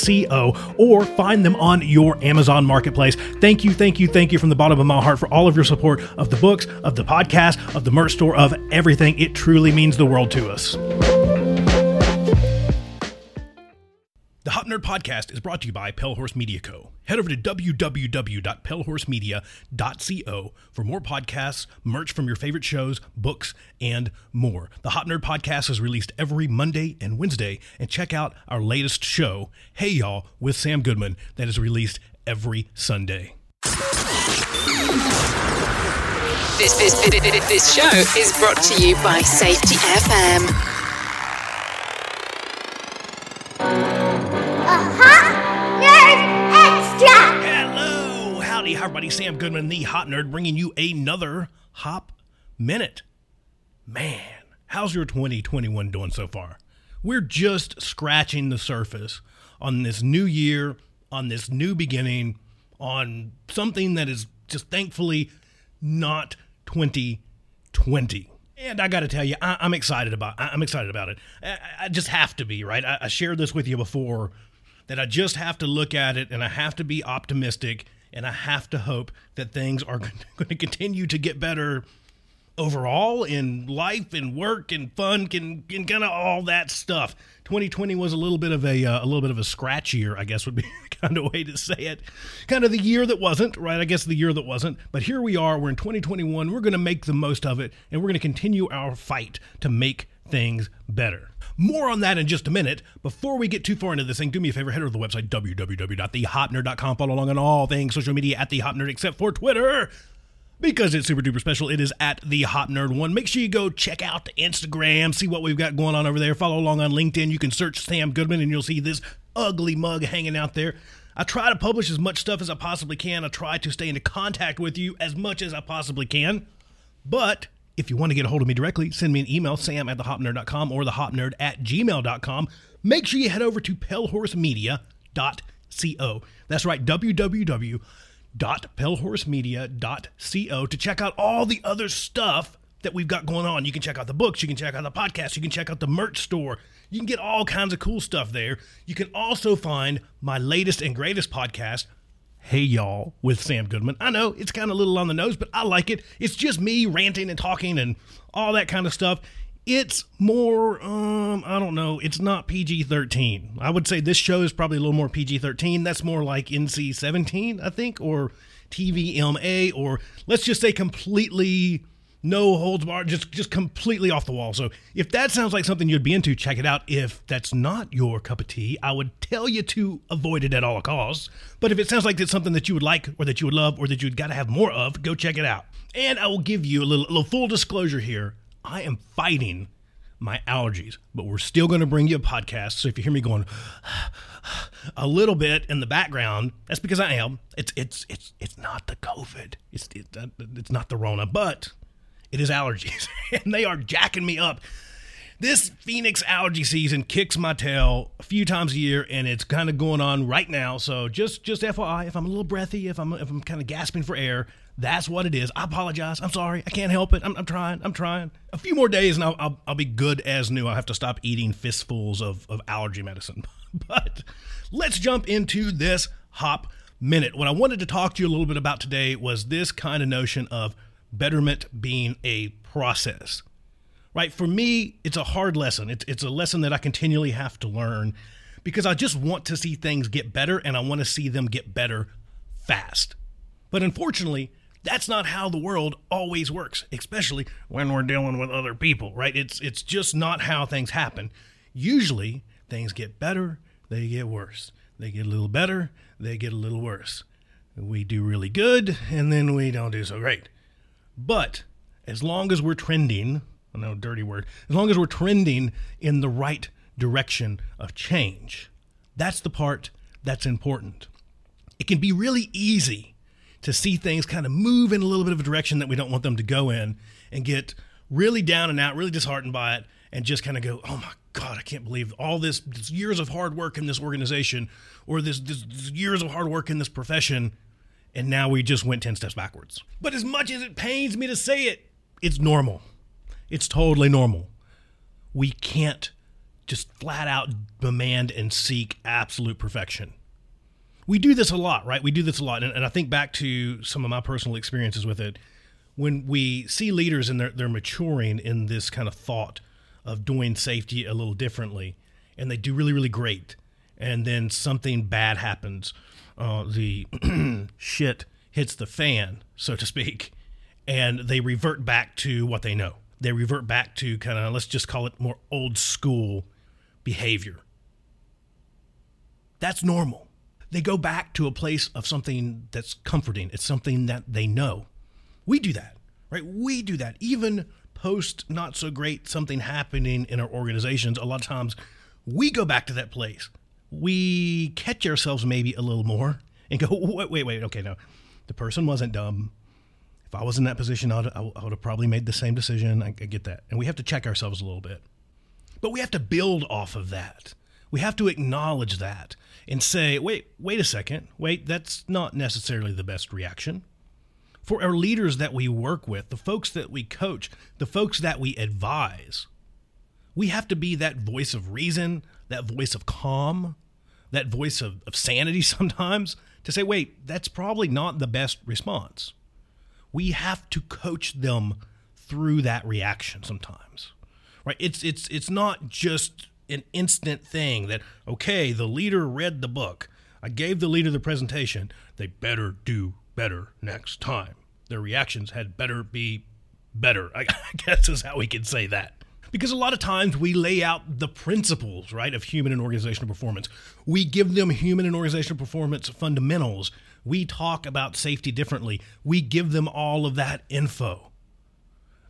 www.palehorsemedia.co or find them on your Amazon marketplace. Thank you, thank you, thank you from the bottom of my heart for all of your support of the books, of the podcast, of the merch store, of everything. It truly means the world to us. The Hop Nerd Podcast is brought to you by Pale Horse Media Co. Head over to www.palehorsemedia.co for more podcasts, merch from your favorite shows, books, and more. The Hop Nerd Podcast is released every Monday and Wednesday, and check out our latest show, Hey Y'all, with Sam Goodman, that is released every Sunday. This, this, this, this show is brought to you by Safety FM. Howdy, everybody. Sam Goodman, the Hop Nerd, bringing you another Hop Minute. Man, how's your 2021 doing so far? We're just scratching the surface on this new year, on this new beginning, on something that is just thankfully not 2020. And I got to tell you, I, am excited about. I, am excited about it. I, I, just have to be right. I, I shared this with you before that I just have to look at it and I have to be optimistic and I have to hope that things are going to continue to get better overall in life and work and fun and, and kind of all that stuff. 2020 was a little bit of a uh, a little bit of a scratch year, I guess would be kind of way to say it. Kind of the year that wasn't, right? I guess the year that wasn't. But here we are. We're in 2021. We're going to make the most of it, and we're going to continue our fight to make things better. More on that in just a minute. Before we get too far into this thing, do me a favor, head over to the website www.thehopnerd.com. Follow along on all things social media at the Hop Nerd, except for Twitter. Because it's super duper special, it is at the Hop Nerd One. Make sure you go check out the Instagram, see what we've got going on over there. Follow along on LinkedIn. You can search Sam Goodman, and you'll see this ugly mug hanging out there. I try to publish as much stuff as I possibly can. I try to stay into contact with you as much as I possibly can. But if you want to get a hold of me directly, send me an email, sam at thehopnerd.com or thehopnerd at gmail.com. Make sure you head over to palehorsemedia.co. That's right, www.palehorsemedia.co to check out all the other stuff that we've got going on. You can check out the books, you can check out the podcast, you can check out the merch store. You can get all kinds of cool stuff there. You can also find my latest and greatest podcast, Hey Y'all with Sam Goodman. I know it's kind of a little on the nose, but I like it. It's just me ranting and talking and all that kind of stuff. It's more, um, I don't know, it's not PG 13. I would say this show is probably a little more PG 13. That's more like NC 17, I think, or TVMA, or let's just say completely no holds barred, just just completely off the wall. So if that sounds like something you'd be into, check it out. If that's not your cup of tea, I would tell you to avoid it at all costs. But if it sounds like it's something that you would like, or that you would love, or that you'd got to have more of, go check it out. And I will give you a little, little full disclosure here. I am fighting my allergies, but we're still going to bring you a podcast. So if you hear me going a little bit in the background, that's because I am. It's it's it's it's not the COVID. It's it, it's not the Rona, but it is allergies, and they are jacking me up. This Phoenix allergy season kicks my tail a few times a year, and it's kind of going on right now. So just just FYI, if I'm a little breathy, if I'm if I'm kind of gasping for air, that's what it is. I apologize. I'm sorry. I can't help it. I'm, I'm trying. I'm trying. A few more days, and I'll, I'll, I'll be good as new. I'll have to stop eating fistfuls of, of allergy medicine. But let's jump into this hop minute. What I wanted to talk to you a little bit about today was this kind of notion of betterment being a process. Right? For me, it's a hard lesson. It's, it's a lesson that I continually have to learn because I just want to see things get better and I want to see them get better fast. But unfortunately, that's not how the world always works, especially when we're dealing with other people, right? It's it's just not how things happen. Usually, things get better, they get worse. They get a little better, they get a little worse. we do really good, and then we don't do so great. But as long as we're trending, know dirty word, as long as we're trending in the right direction of change, that's the part that's important. It can be really easy to see things kind of move in a little bit of a direction that we don't want them to go in and get really down and out, really disheartened by it, and just kind of go, oh my God, I can't believe all this, this years of hard work in this organization or this, this, this years of hard work in this profession. And now we just went 10 steps backwards. But as much as it pains me to say it, it's normal. It's totally normal. We can't just flat out demand and seek absolute perfection. We do this a lot, right? We do this a lot. And, and I think back to some of my personal experiences with it. When we see leaders and they're, they're maturing in this kind of thought of doing safety a little differently, and they do really, really great, and then something bad happens, uh, the shit hits the fan, so to speak, and they revert back to what they know. They revert back to kind of, let's just call it more old school behavior. That's normal. They go back to a place of something that's comforting. It's something that they know. We do that, right? We do that. Even post not so great something happening in our organizations, a lot of times we go back to that place. We catch ourselves maybe a little more and go, wait, wait, wait, okay, no, the person wasn't dumb. If I was in that position, I would, I would have probably made the same decision. I, I get that. And we have to check ourselves a little bit. But we have to build off of that. We have to acknowledge that and say, wait, wait a second. Wait, that's not necessarily the best reaction for our leaders that we work with, the folks that we coach, the folks that we advise. We have to be that voice of reason, that voice of calm, that voice of, of sanity sometimes to say, wait, that's probably not the best response. We have to coach them through that reaction sometimes. Right? It's it's it's not just an instant thing that okay, the leader read the book. I gave the leader the presentation. They better do better next time their reactions had better be better. I guess is how we can say that. Because a lot of times we lay out the principles, right, of human and organizational performance. We give them human and organizational performance fundamentals. We talk about safety differently. We give them all of that info.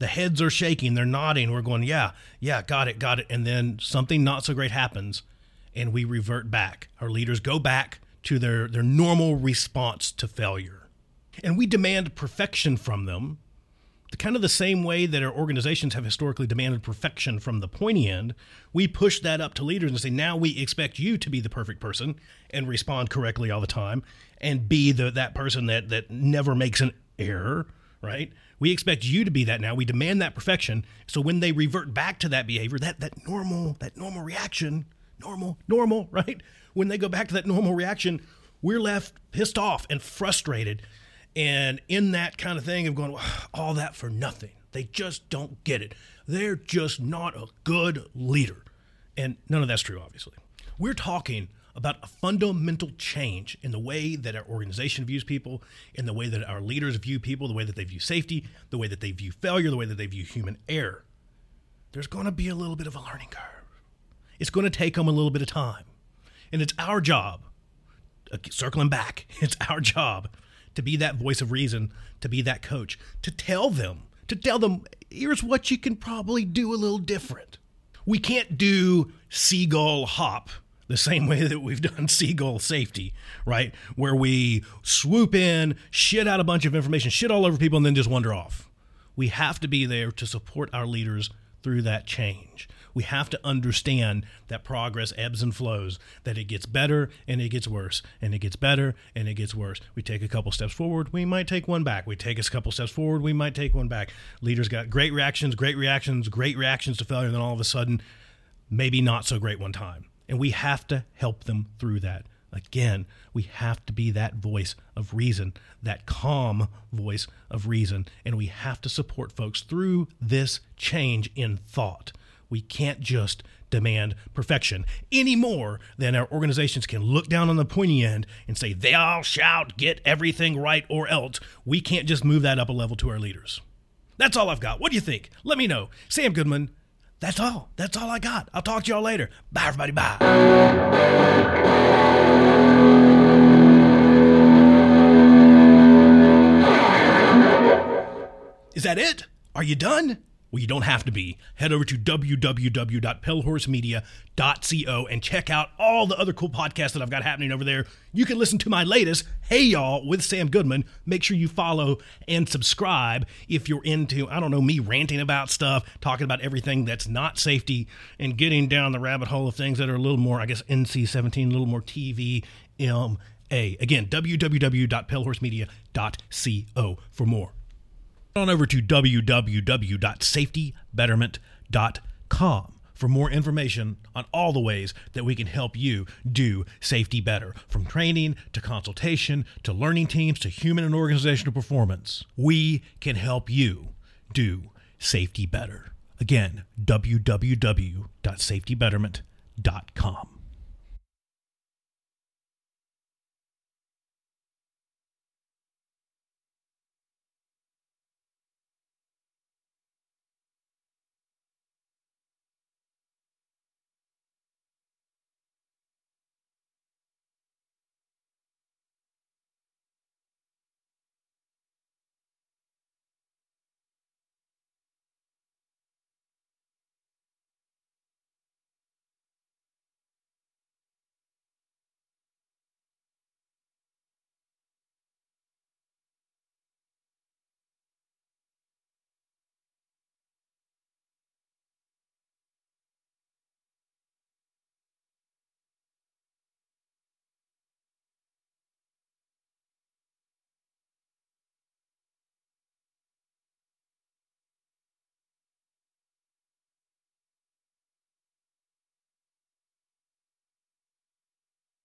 The heads are shaking, they're nodding. We're going, yeah, yeah, got it, got it. And then something not so great happens and we revert back. Our leaders go back to their, their normal response to failure and we demand perfection from them kind of the same way that our organizations have historically demanded perfection from the pointy end, we push that up to leaders and say, now we expect you to be the perfect person and respond correctly all the time and be the that person that that never makes an error, right? We expect you to be that now. We demand that perfection. So when they revert back to that behavior, that that normal, that normal reaction, normal, normal, right? When they go back to that normal reaction, we're left pissed off and frustrated and in that kind of thing of going, all that for nothing. They just don't get it. They're just not a good leader. And none of that's true, obviously. We're talking about a fundamental change in the way that our organization views people, in the way that our leaders view people, the way that they view safety, the way that they view failure, the way that they view human error. There's going to be a little bit of a learning curve. It's going to take them a little bit of time. And it's our job, uh, circling back, it's our job to be that voice of reason, to be that coach, to tell them, to tell them, here's what you can probably do a little different. We can't do seagull hop the same way that we've done seagull safety, right? Where we swoop in, shit out a bunch of information, shit all over people, and then just wander off. We have to be there to support our leaders through that change we have to understand that progress ebbs and flows, that it gets better and it gets worse, and it gets better and it gets worse. We take a couple steps forward, we might take one back. We take a couple steps forward, we might take one back. Leaders got great reactions, great reactions, great reactions to failure, and then all of a sudden, maybe not so great one time. And we have to help them through that. Again, we have to be that voice of reason, that calm voice of reason, and we have to support folks through this change in thought. We can't just demand perfection any more than our organizations can look down on the pointy end and say, thou shalt get everything right or else. We can't just move that up a level to our leaders. That's all I've got. What do you think? Let me know. Sam Goodman, that's all. That's all I got. I'll talk to y'all later. Bye, everybody. Bye. Is that it? Are you done? Well, you don't have to be. Head over to www.palehorsemedia.co and check out all the other cool podcasts that I've got happening over there. You can listen to my latest, Hey Y'all, with Sam Goodman. Make sure you follow and subscribe if you're into, I don't know, me ranting about stuff, talking about everything that's not safety, and getting down the rabbit hole of things that are a little more, I guess, NC 17, a little more TV. M A. Again, www.palehorsemedia.co for more on over to www.safetybetterment.com for more information on all the ways that we can help you do safety better. From training to consultation to learning teams to human and organizational performance, we can help you do safety better. Again, www.safetybetterment.com.